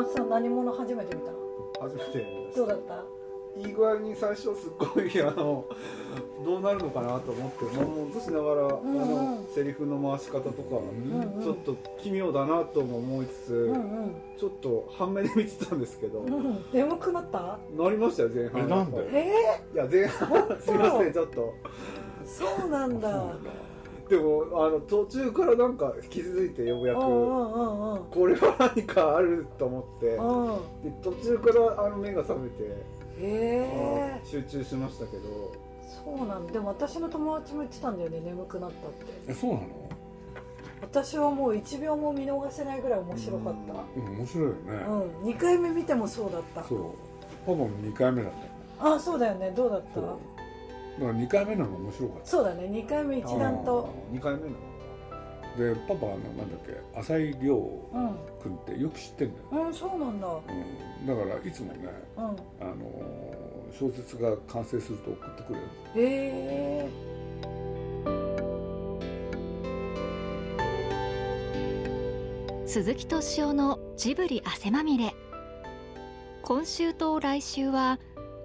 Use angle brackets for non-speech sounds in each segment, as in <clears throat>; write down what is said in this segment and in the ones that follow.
松さん何者初めて見た初めて見ました。どうだった？いい具合に最初すっごいあのどうなるのかなと思って悶々としながら、んうん。あのセリフの回し方とか、んうん。ちょっと奇妙だなとも思いつつ、うんうん。ちょっと半目で見てたんですけど、うん眠くなった？なりましたよ前半。えなんで？えいや前半すいませんちょっと。ー、そうなんだでもあの途中からなんか気づいてようやくこれは何かあると思って。うん。で途中からあの目が覚めて、へえ。あ集中しましたけど。そうなんだ。でも私の友達も言ってたんだよね眠くなったって。えそうなの？私はもう1秒も見逃せないぐらい面白かった。うん。面白いよね、うん、2回目見てもそうだった。そう。パパも2回目だったあそうだよね。どうだった？だから2回目なのが面白かっそうだね。2回目一段と。2回目のたでパパあのなんだっけ浅井亮うん君ってよく知ってんだよ、うん。そうなんだ。うん、だからいつもねうん。あの小説が完成すると送ってくれる。へえ鈴木敏夫のジブリ汗まみれ。今週と来週は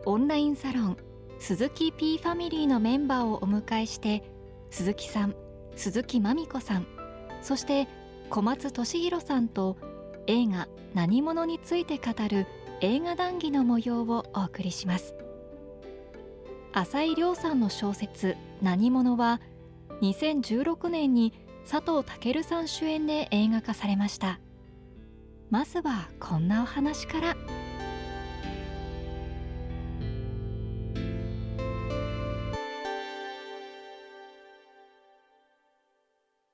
オンラインサロン鈴木 P ファミリーのメンバーをお迎えして鈴木さん鈴木まみこさんそして小松俊弘さんと映画「何者」について語る映画談義の模様をお送りします。浅井亮さんの小説「何者」は2016年に佐藤健さん主演で映画化されました。まずはこんなお話から。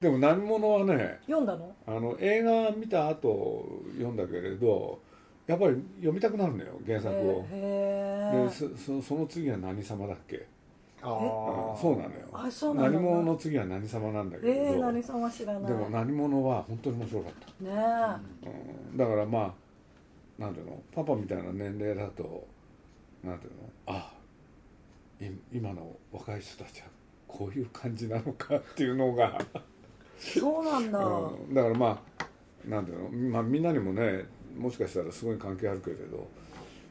でも何者はね読んだの？あの映画見た後読んだけれどやっぱり読みたくなるのよ原作を、へえでそそその次は何様だっけ？あうんそうなのよ。あそうなんだ。何者の次は何様なんだけど、ー、何さんは知らない。でも何者は本当に面白かった、ねうん、だからまあなんていうの？パパみたいな年齢だとなんていうの？あい今の若い人たちはこういう感じなのかっていうのが、えそうなんだ、うん、だからまあなんていうの、まあ、みんなにもねもしかしたらすごい関係あるけれど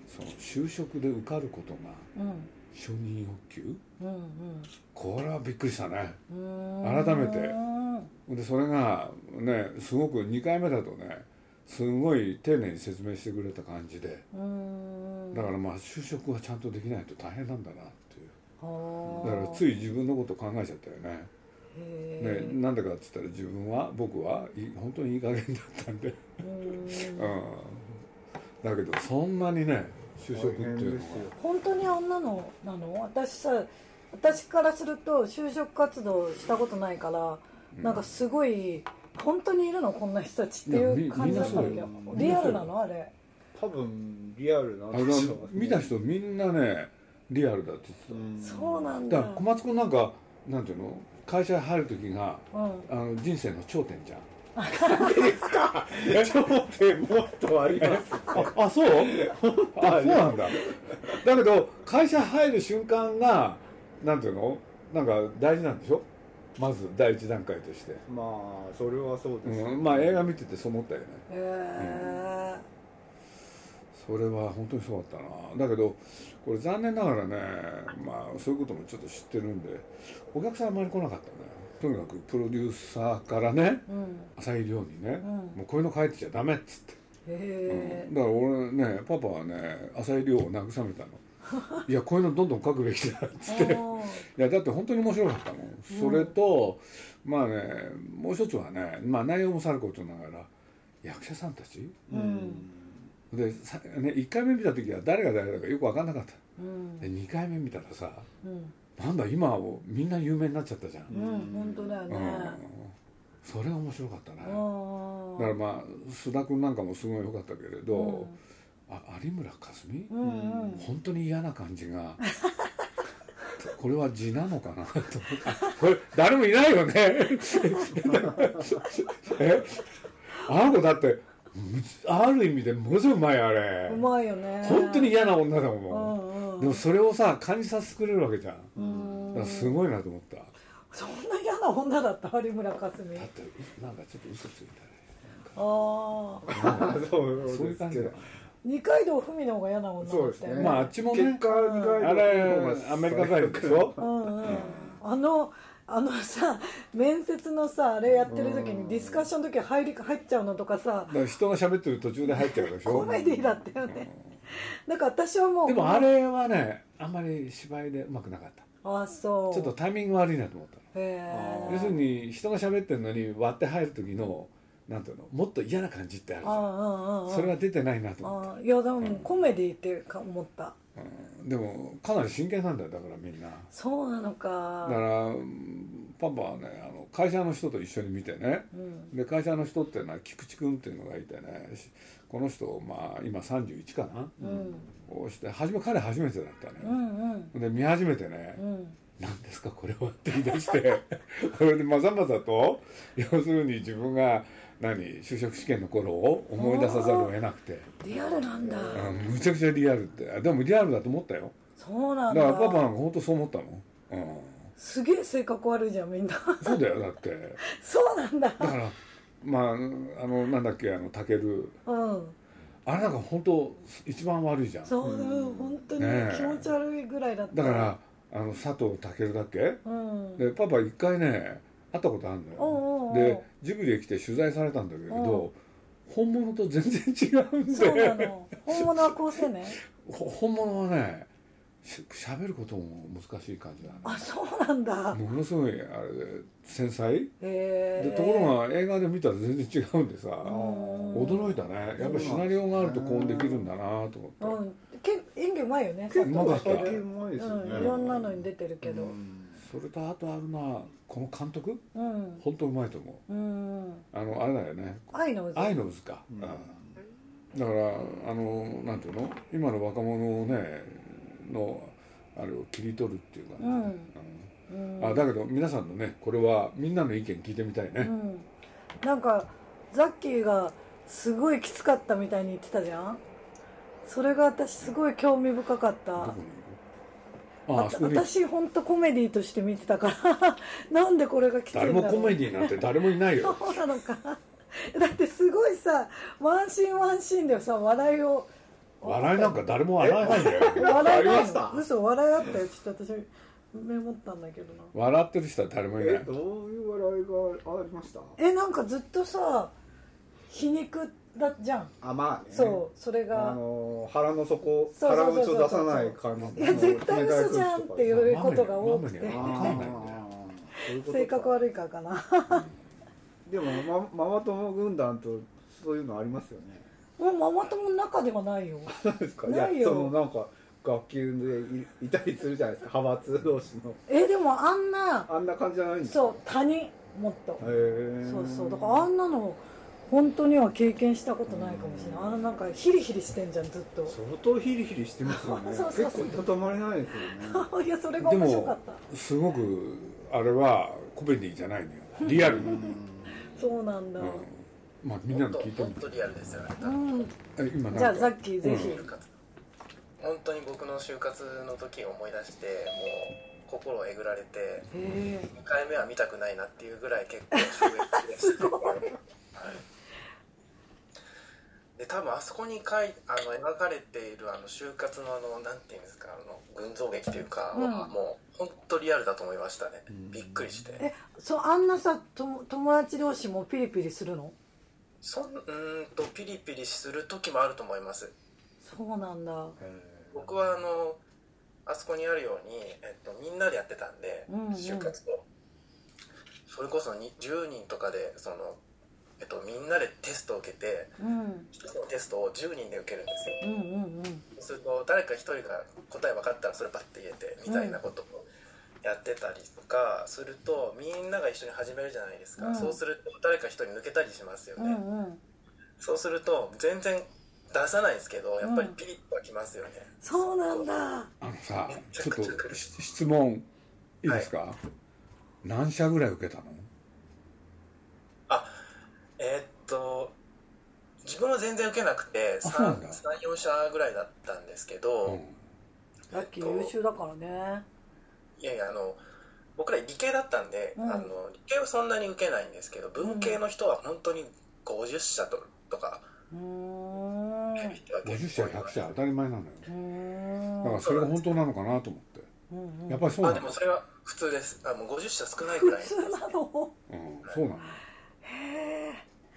その就職で受かることがうん。承認欲求？うんこれはびっくりしたね。うん。改めて。うんでそれがねすごく2回目だとねすごい丁寧に説明してくれた感じで。うん。だからまあ就職はちゃんとできないと大変なんだなっていう。はあ。だからつい自分のこと考えちゃったよねねなんでかっつったら自分は僕はい本当にいい加減だったんで。うん。うん。だけどそんなにね就職っていうのですよ。本当にあんなのなの？私さ私からすると就職活動したことないから、なんかすごい本当にいるの？こんな人たちっていう感じだったんだリアルなの？あれ。多分リアルなはあの見た人みんなねリアルだって言ってそうなんだ。ただから小松君なんかなんていうの？会社に入る時がうん。あの人生の頂点じゃん。頂点もっとあります。ああそうあそうなんだ。だけど会社入る瞬間がなんていうの？なんか大事なんでしょ？まず第一段階として、まあそれはそうです、うん、まあ映画見ててそう思ったよね。へえそれは本当にそうだったな。だけどこれ残念ながらねまあそういうこともちょっと知ってるんでお客さんあんまり来なかったね。とにかくプロデューサーからねうん。浅井亮にね、うん。もうこういうの書いてちゃダメっつって、へうん。だから俺ねパパはね浅井亮を慰めたの。<laughs> いやこういうのどんどん書くべきだっつって。えいやだって本当に面白かったもん、それとまあねもう一つはね、まあ、内容もさることながら役者さんたち？うんでさ、ね、1回目見た時は誰が誰だかよく分かんなかった。うん。で2回目見たらさうん。なんだ今はみんな有名になっちゃったじゃん、うん本当だようん。ねそれが面白かったねあだからまあ須田君なんかもすごい良かったけれど、あ有村架純、うんうん。本当に嫌な感じが <laughs> これは字なのかな？と <laughs> これ誰もいないよね。<laughs> え？あの子だってむある意味でものすごいうまいあれ。うまいよね。本当に嫌な女だうもん、んうん。でもそれをさ感じさせてくれるわけじゃん、うん。すごいなと思った、そんな嫌な女だった有村架純。だってなんかちょっと嘘ついたね。ああそうそういう感じだ。よ二階堂ふみの方が嫌なもんなそうですね。まああっちもね。結果意外とあれアメリカ帰りでしょ？うんうん。あのあのさ面接のさあれやってる時にディスカッションの時入り入っちゃうのとかさ。だから人が喋ってる途中で入っちゃうでしょ。コメディだったよね。だから私はもうでもあれはねあんまり芝居でうまくなかった。あそう。ちょっとタイミング悪いなと思ったの。要するに人が喋ってるのに割って入る時のなんていうの？もっと嫌な感じってあるじゃん。それが出てないなと思っああいやでもコメディってか思った。た、うん。でもかなり真剣なんだよだからみんな。そうなのだかからうんパパはねあの会社の人と一緒に見てね。うん。で会社の人っていうのは菊池君っていうのがいてね。しこの人まあ今31かな、うん。こうして初め彼初めてだったうね、んうん。で見始めてね。うん「何ですかこれは」って言い出して。そ <laughs> れでまざまざと要するに自分が何就職試験の頃を思い出さざるを得なくて、リアルなんだ。うん、むちゃくちゃリアルって。あでもリアルだと思ったよ。そうなんだ。だからパパなんか本当そう思ったの、うん、すげえ性格悪いじゃんみんな。そうだよだって。そうなんだ。だからまああのなんだっけあのタケルうん。あれなんか本当一番悪いじゃん。そううん本当に気持ち悪いぐらいだった。だからあの佐藤健だっけ？うん。でパパ一回ね会ったことあるのよ。おうおうおうでジブリへ来て取材されたんだけうど本物と全然違うんで。そうなの。本物はこうせね <laughs> ほ本物はねししゃべることも難しい感じだね。あそうなんだ。ものすごいあれで繊細？へえでところが映画で見たら全然違うんでさうん。驚いたね。やっぱりシナリオがあるとこうできるんだなと思って、うん。け演技うまいよね結構うまかった。最近うまいですよね、うん。いろんなのに出てるけどそれとあとあるなこの監督？うん。本当うまいと思う。うんあのあれだよね。愛の渦。愛の渦か、だからあのなんていうの？今の若者をねのあれを切り取るっていうかね、あだけど皆さんのねこれはみんなの意見聞いてみたいね、うん。なんかザッキーがすごいきつかったみたいに言ってたじゃん？それが私すごい興味深かった。に？私本当コメディとして見てたから <laughs> なんでこれがきついんだ誰ろう。もコメディなんて誰もいないよ。<laughs> そうなのか。だってすごいさワンシーンワンシーンでさ笑いを。笑いなんか誰も笑わないんだよ。笑いないありました。嘘笑いあったよ。ちょっと私メモったんだけどな。笑ってる人は誰もいない。えどういう笑いがありました？えなんかずっとさ皮肉だじゃん。あまあね。そうそれあがの腹の底腹打ちを出さない感じいや絶対嘘じゃんっていうことが多くて。性格悪いからかな。でもマママ友軍団とそういうのありますよね。もうママ友の中ではないよ。ないよ。やそのなんか学級でいいたりするじゃないですか。派閥同士の。えでもあんなあんな感じじゃないんですか？そう他人もっと。へえそうそう。だからあんなの本当には経験したことないかもしれない。あのなんかヒリヒリしてんじゃんずっと。相当ヒリヒリしてますよね。<laughs> そうそうそう。結構いたたまれないですよね。いやそれが面白かった。すごくあれはコメディじゃないのよ。リアル。なの、そうなんだ、うん、まあみんなの聞いて本みて当リアルですよねうん、え今じゃあザッキーぜひ、うん。本当に僕の就活の時を思い出してもう心をえぐられてへえ。2回目は見たくないなっていうぐらい結構衝撃でした <laughs> すごいはいで多分あそこに書いあの描かれているあの就活のあのなんていうんですかあの群像劇というか、うん。もう本当リアルだと思いましたね。うん。びっくりして。えそうあんなさとも友達同士もピリピリするの？そんうーんとピリピリする時もあると思います。そうなんだ。僕はあのあそこにあるように、えっと、みんなでやってたんで、うんうん。就活を。それこそに10人とかでその、えっと、みんなでテストを受けてうん。一つのテストを10人で受けるんですよ。うんうんうん。そうすると誰か一人が答え分かったらそれバッて言えてみたいなことをやってたりとかするとみんなが一緒に始めるじゃないですか、うん。そうすると誰か一人抜けたりしますようね、んうん。そうすると全然出さないんですけどやっぱりピリッとはきますよね、そうなんだ。あのさめちょっとし質問いいですか、何社ぐらい受けたのえーっと自分は全然受けなくてあそうなんだ。34社ぐらいだったんですけど、うん。ラッキー優秀だからね。いやいやあの僕ら理系だったんで、うん。あの理系はそんなに受けないんですけど文系の人は本当に50社ととかうーん。う50社100社当たり前なのよ。だからそれが本当なのかなと思って。やっぱりそうなのあでもそれは普通です。あもう50社少ないぐらい普通なの。うんそうなの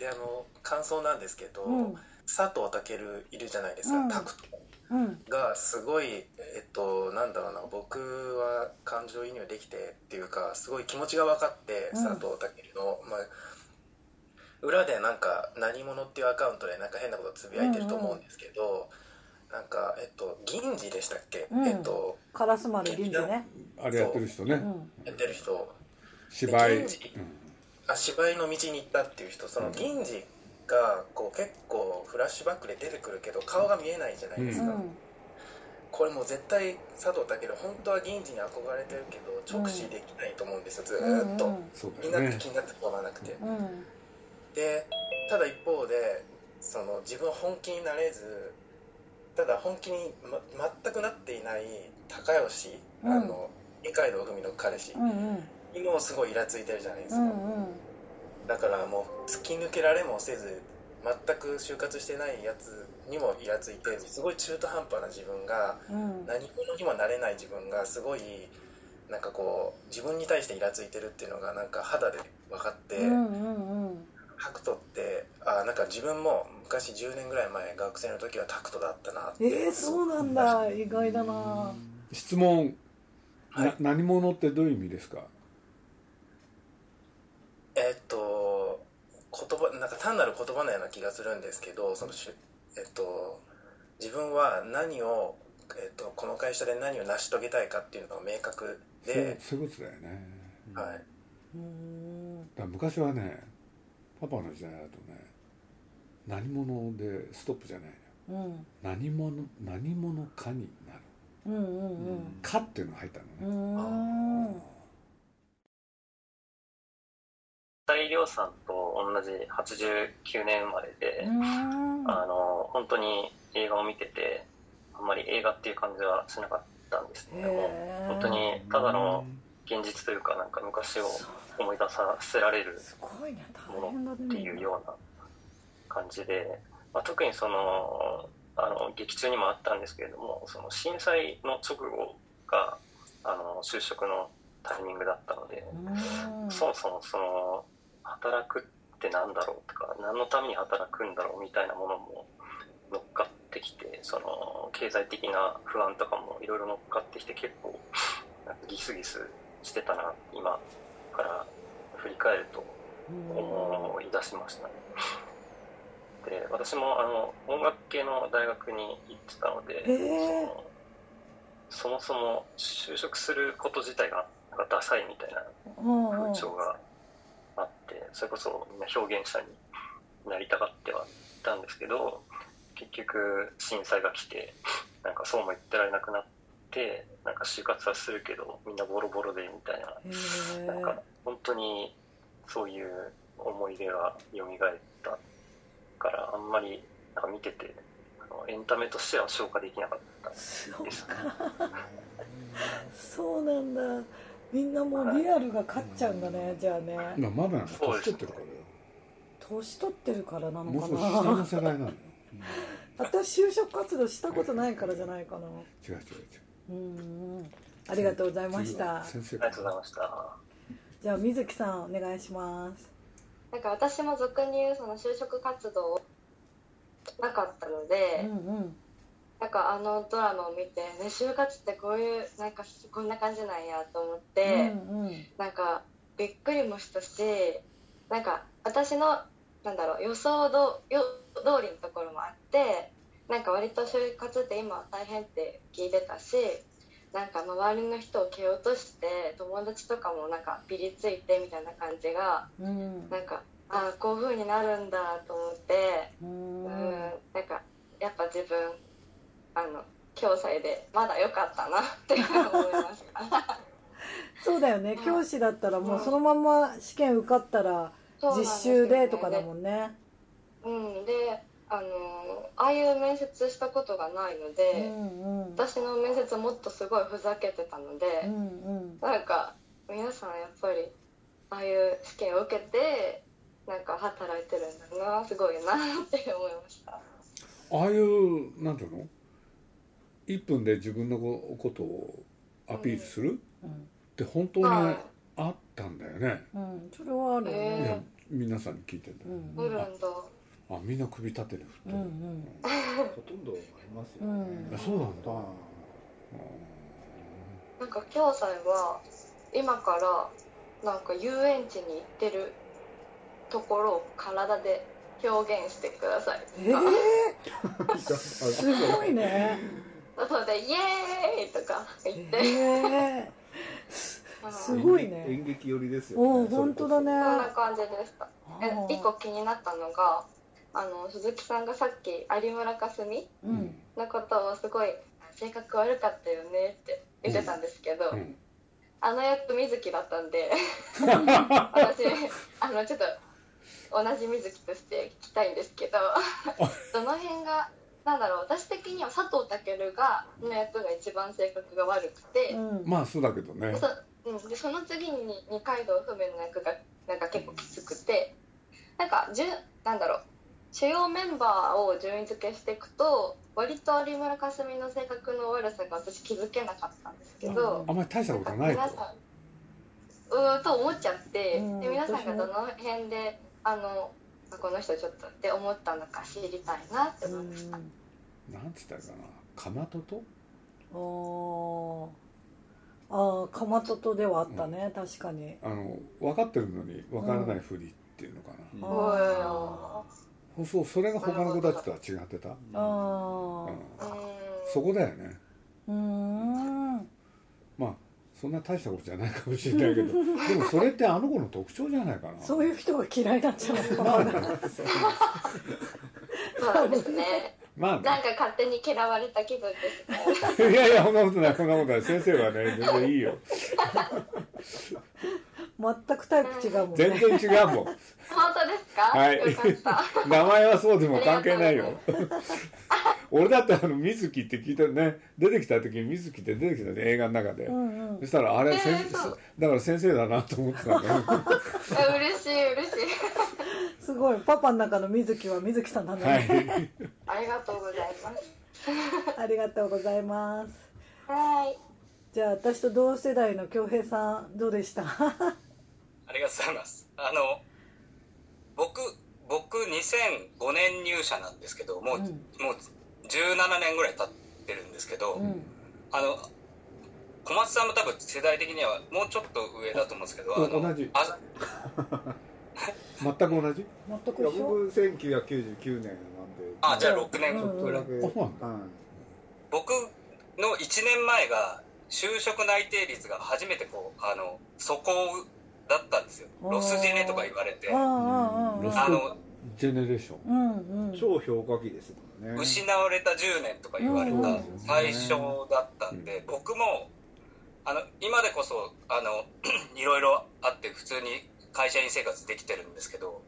であの感想なんですけど、うん。佐藤健いるじゃないですか、うん。タクトうん。がすごいえっとなんだろうな僕は感情移入できてっていうかすごい気持ちが分かって、うん。佐藤健の、まあ、裏でなんか「何者」っていうアカウントでなんか変なことつぶやいてると思うんですけど、なんかえっと銀次でしたっけ、うん。えっとカラス丸銀次ね。あれやってる人ね。うん。やってる人。芝居。銀次あ芝居の道に行ったっていう人その銀次がこう結構フラッシュバックで出てくるけど顔が見えないじゃないですか、うん。これもう絶対佐藤健本当は銀次に憧れてるけど直視できないと思うんですよずーっと、そうみん。なだよね。気になってしょうがなくて。うんうん。でただ一方でその自分は本気になれずただ本気に、ま、全くなっていない高吉、うん。あの二階堂ふみの彼氏。うんうんにもすごいイラついてるじゃないですか、うんうん。だからもう突き抜けられもせず全く就活してないやつにもイラついてすごい中途半端な自分がうん。何者にもなれない自分がすごいなんかこう自分に対してイラついてるっていうのがなんか肌で分かって、うんうんうん。タクトってあなんか自分も昔10年ぐらい前学生の時はタクトだったなって。えー、そうなんだ。意外だな。質問。はい。な何者ってどういう意味ですか？えっと言葉なんか単なる言葉のような気がするんですけどそのしえっと自分は何を、えっと、この会社で何を成し遂げたいかっていうのが明確で、そういうことだよね。はい、うーんだ昔はねパパの時代だとね何者でストップじゃないのよ。うん。何者何者かになる。うんうんかっていうのが入ったのうん大量さんと同じ89年生まれで、あの本当に映画を見ててあんまり映画っていう感じはしなかったんですけども本当にただの現実というかなんか昔を思い出させられるものっていうような感じで、まあ、特にそのあの劇中にもあったんですけれどもその震災の直後があの就職のタイミングだったので、うん。そもそもその働くってなんだろうとか何のために働くんだろうみたいなものも乗っかってきてその経済的な不安とかもいろいろ乗っかってきて結構なんかギスギスしてたな今から振り返ると思い出しましたね。で私もあの音楽系の大学に行ってたので、へーそのそもそも就職すること自体がなんかダサいみたいな風潮がてそれこそみんな表現者になりたがってはいたんですけど結局震災が来てなんかそうも言ってられなくなってなんか就活はするけどみんなボロボロでみたいな。へなんか本当にそういう思い出が蘇ったからあんまりなんか見ててあのエンタメとしては消化できなかったですか。<laughs> そうなんだみんなもうリアルが勝っちゃうんだねじゃあね。まあまだ年取ってるからよ。年取ってるからなのかもう下のな世代なのよ。<laughs> 私就職活動したことないからじゃないかな。違う違う違う。うん。うんありがとうございました。先生ありがとうございましたじゃあ水木さんお願いします。なんか私も俗に言うその就職活動なかったので、うんうんなんかあのドラマを見て、ね、就活ってこういうなんかこんな感じなんやと思って、うんうん。なんかびっくりもしたしなんか私のなんだろう予想どよ通りのところもあってなんか割と就活って今は大変って聞いてたしなんか周りの人を蹴落として友達とかもなんかピリついてみたいな感じがうん。なんかああこういう風になるんだと思ってううんん。なんかやっぱ自分あの教祭でまだ良かったなって思いました。そうだよね。教師だったらもうそのまま試験受かったら実習でとかだもんね。うん、であのああいう面接したことがないのうで、んうん。私の面接もっとすごいふざけてたのでう、んうん。なんか皆さんやっぱりああいう試験を受けてなんか働いてるんだなすごいなって思いました。ああいうなんていうの？1分で自分のことをアピールする？うん。って本当にはいあったんだよね、うん。それはあるよいねや皆さんに聞いてんだうよ、ん。おるん。だあみんな首立てる振って。る、うんうん。ほとんどありますよね。うん。あそうなんだ。あなんか京さんは今からなんか遊園地に行ってるところを体で表現してください。ええあ <laughs> すごいねそうで「イエーイ!」とか言って、ええうん。すごいね。演劇寄りですよおおね本当だね。そんな感じでした一個気になったのがあの鈴木さんがさっき有村架純うん。のことをすごい性格悪かったよねって言ってたんですけど、うん。あの役水木だったんで <laughs> 私あのちょっと同じ水木として聞きたいんですけどどの辺がなんだろう私的には佐藤健がの役が一番性格が悪くて、うん。まあそうだけどね。でそうん、でその次に二階堂ふみの役がなんか結構きつくてなんかじゅなんだろう主要メンバーを順位付けしていくと割と有村架純の性格の悪さが私気づけなかったんですけど、あんまり大したことないと。皆さんうーと思っちゃって、うんで皆さんがどの辺であのこの人ちょっとって思ったのか知りたいなって思いました、なんつったらいいかな。かまとと？あー。あーかまととではあったね、確かに。あの分かってるのに分からないふりっていうのかな、うん。そうそう。それが他の子たちとは違ってた、ああうん。そこだよね。うーん。まあそんな大したことじゃないかもしれないけど。<laughs> でもそれってあの子の特徴じゃないかな。そういう人が嫌いなんじゃないかなそうですね。まあなんか勝手に嫌われた気分です。ね <laughs> ねいやいやそんなことないそんなことない。先生はね全然いいよ <laughs> 全くタイプ違うもん全ね然違うもん。本当ですか、はい。名前はそうでも関係ないよ。<laughs> 俺だってあの水木って聞いたね。出てきた時に水木って出てきたね映画の中で、うんうん。そしたらあれ、えー先そう。だから先生だなと思ってたんだよえ嬉しい嬉しい。すごい。パパの中の水木は水木さんなんだはね、い。ありがとうございます。<laughs> ありがとうございます。はいじゃあ私と同世代の恭平さんどうでした？<laughs> ありがとうございます。あの、僕、僕2005年入社なんですけど、もう、うん。もう17年ぐらい経ってるんですけど、うん。あの、小松さんも多分世代的にはもうちょっと上だと思うんですけど、あの同じ。あ全く同じ？全く一緒？僕1999年なんで。あ、じゃあ6年、うんちょっ僕の1年前が就職内定率が初めてこうあの底だったんですよ。ロスジェネとか言われて。あのジェネレーション。うんうん。超評価期ですもんね。失われた10年とか言われうん。た最初だったんで僕もあの今でこそあの <clears throat> いろいろあって普通に会社員生活できてるんですけど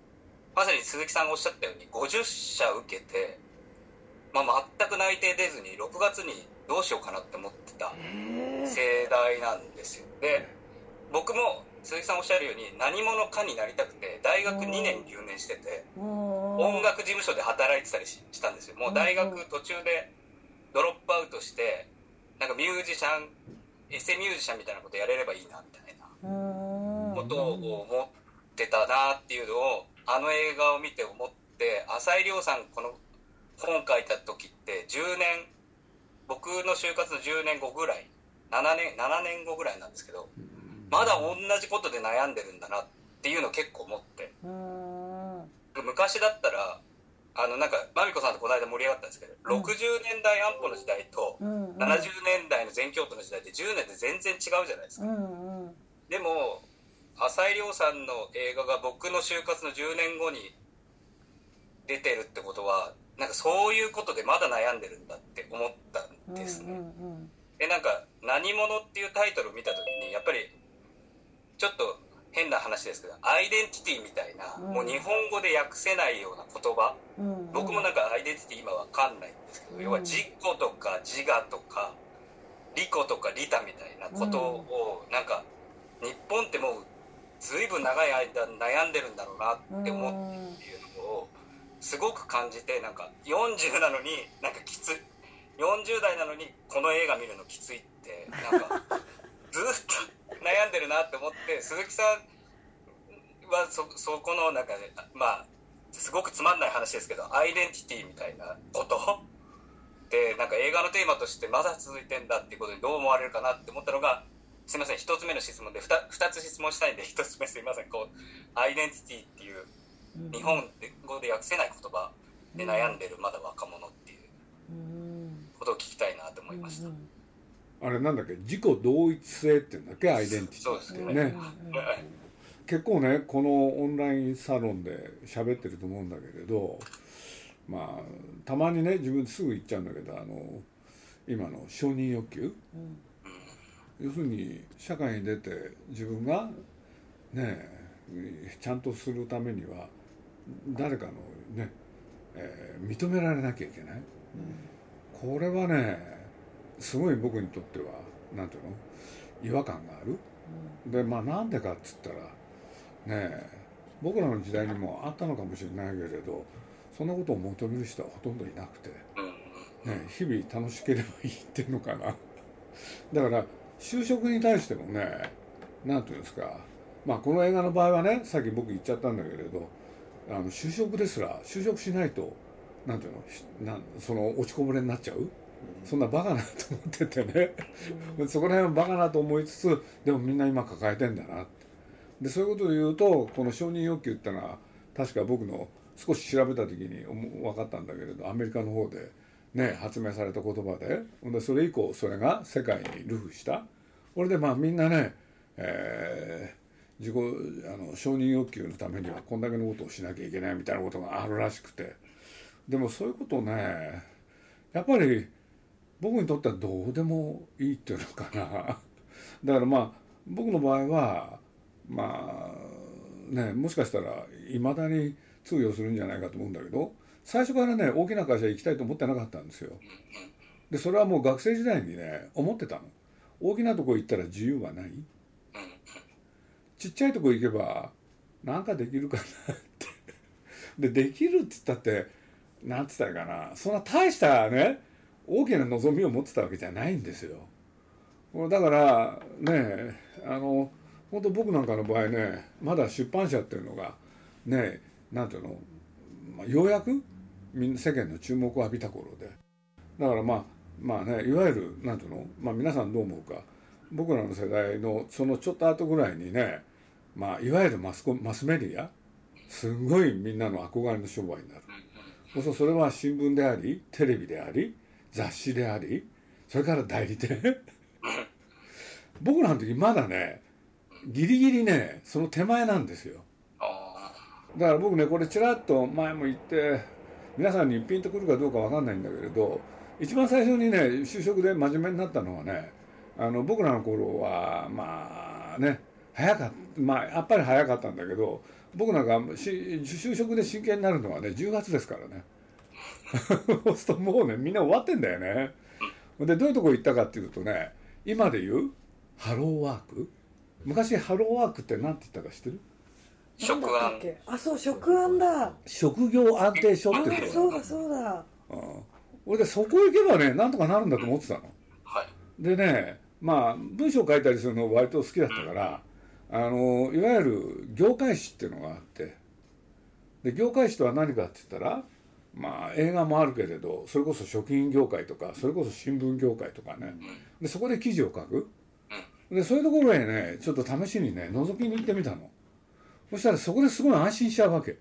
まさに鈴木さんがおっしゃったように50社受けて、まあ、全く内定出ずに6月にどうしようかなって思ってた世代なんですよ。で僕も鈴木さんおっしゃるように何者かになりたくて大学2年留年してて音音楽事務所で働いてたりししたんですよ。もう大学途中でドロップアウトしてなんかミュージシャンエセミュージシャンみたいなことやれればいいなみたいなことを思ってたなっていうのをあの映画を見て思って浅井亮さんこの本書いた時って10年僕の就活の10年後ぐらい7年 ,7 年後ぐらいなんですけどまだ同じことで悩んでるんだなっていうのを結構思って。昔だったらあのなんかまみこさんとこの間盛り上がったんですけど、うん。60年代安保の時代とうん70年代の全教徒の時代って10年で全然違うじゃないですか、うんうん。でも浅井亮さんの映画が僕の就活の10年後に出てるってことはなんかそういうことでまだ悩んでるんだって思ったんですね、うんでなんか「何者」っていうタイトルを見た時にやっぱりちょっと変な話ですけどアイデンティティみたいな、うん。もう日本語で訳せないような言葉。うん。うん僕もなんかアイデンティティ今わかんないんですけど、うん。要は自己とか自我とか利己とか利他みたいなことをなんか日本ってもう随分長い間悩んでるんだろうなって思ってっていうのをすごく感じてなんか40なのになんかきつい40代なのにこの映画見るのきついってなんか <laughs> ずっと悩んでるなって思って鈴木さんはそそこの中でまあすごくつまんない話ですけどアイデンティティみたいなこと？でなんか映画のテーマとしてまだ続いてんだっていうことにどう思われるかなって思ったのがすみません1つ目の質問で 2, 2つ質問したいんで1つ目すみませんこうアイデンティティっていう日本語で訳せない言葉で悩んでるまだ若者ってことを聞きたいなと思いました。あれなんだっけ？自己同一性っていうんだっけ？アイデンティティってね。ね。結構ねこのオンラインサロンで喋ってると思うんだけれどまあたまにね自分すぐ言っちゃうんだけどあの今の承認欲求、うん、要するに社会に出て自分がねちゃんとするためには誰かのね、えー、認められなきゃいけない、うん、これはねすごい僕にとっては何ていうの？違和感がある、うん、でまあなんでかっつったらね僕らの時代にもあったのかもしれないけれどそんなことを求める人はほとんどいなくて、ね、日々楽しければいいっていうのかな。だから就職に対してもね何ていうんですかまあこの映画の場合はねさっき僕言っちゃったんだけれどあの就職ですら就職しないと何ていうの？なんその落ちこぼれになっちゃう？そんなバカなと思っててね、<laughs> そこら辺はバカなと思いつつでもみんな今抱えてんだな。でそういうことを言うとこの承認欲求ってのは確か僕の少し調べた時に分かったんだけれどアメリカの方で、ね、発明された言葉ででそれ以降それが世界に流布した。これでまあみんなね、えー、自己あの承認欲求のためにはこんだけのことをしなきゃいけないみたいなことがあるらしくてでもそういうことねやっぱり僕にとってはどうでもいいっていうのかな。<laughs> だからまあ僕の場合はまあねもしかしたらいまだに通用するんじゃないかと思うんだけど最初からね大きな会社行きたいと思ってなかったんですよ。でそれはもう学生時代にね思ってたの。大きなとこ行ったら自由がない。ちっちゃいとこ行けばなんかできるかなって。でできるっつったってなんつったらかな。そんな大したね大きな望みを持ってたわけじゃないんですよ。だからねあの本当僕なんかの場合ねまだ出版社っていうのがねなんていうの、まあ、ようやくみんな世間の注目を浴びた頃で。だからまあまあねいわゆるなんていうの、まあ、皆さんどう思うか。僕らの世代のそのちょっと後ぐらいにね、まあ、いわゆるマスコマスメディアすごいみんなの憧れの商売になる。そうするとそれは新聞でありテレビであり雑誌でありそれから代理店。僕らの時まだねギリギリねその手前なんですよ。だから僕ねこれちらっと前も言って皆さんにピンとくるかどうか分かんないんだけれど一番最初にね就職で真面目になったのはねあの僕らの頃はまあね早かったまあやっぱり早かったんだけど僕なんか就職で真剣になるのはね10月ですからね。<laughs> そうするともうねみんな終わってんだよね。でどういうとこ行ったかっていうとね今で言うハローワーク？昔ハローワークって何て言ったか知ってる？職安あそう職安だ。職業安定所っていうそうだそうだ。うん俺でそこ行けばねなんとかなるんだと思ってたの、はい。でねまあ文章書いたりするの割と好きだったから、あのいわゆる業界誌っていうのがあってで業界誌とは何かって言ったらまあ映画もあるけれどそれこそ食品業界とかそれこそ新聞業界とかね。でそこで記事を書く。でそういうところへねちょっと試しにね覗きに行ってみたの。そしたらそこですごい安心しちゃうわけ。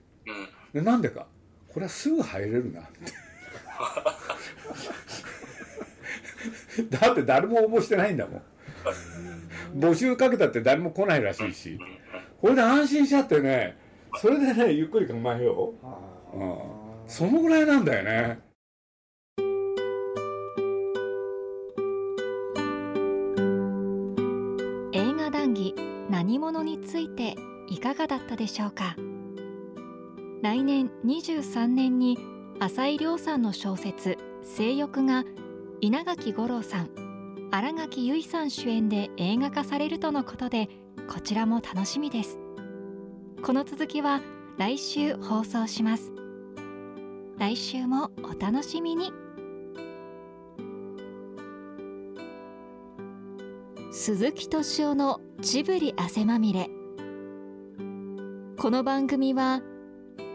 でなんでか。これはすぐ入れるな。っ <laughs> てだって誰も応募してないんだもん募集かけたって誰も来ないらしいし。これで安心しちゃってねそれでねゆっくり考えよう、そのぐらいなんだよね。映画談義何者についていかがだったでしょうか。来年23年に浅井亮さんの小説「性欲」が稲垣吾郎さん新垣結衣さん主演で映画化されるとのことでこちらも楽しみです。この続きは来週放送します。来週もお楽しみに。鈴木敏夫のジブリ汗まみれ。この番組は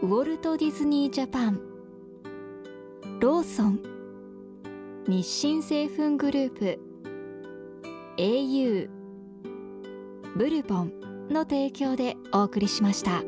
ウォルト・ディズニー・ジャパンローソン日清製粉グループ au ブルボンの提供でお送りしました。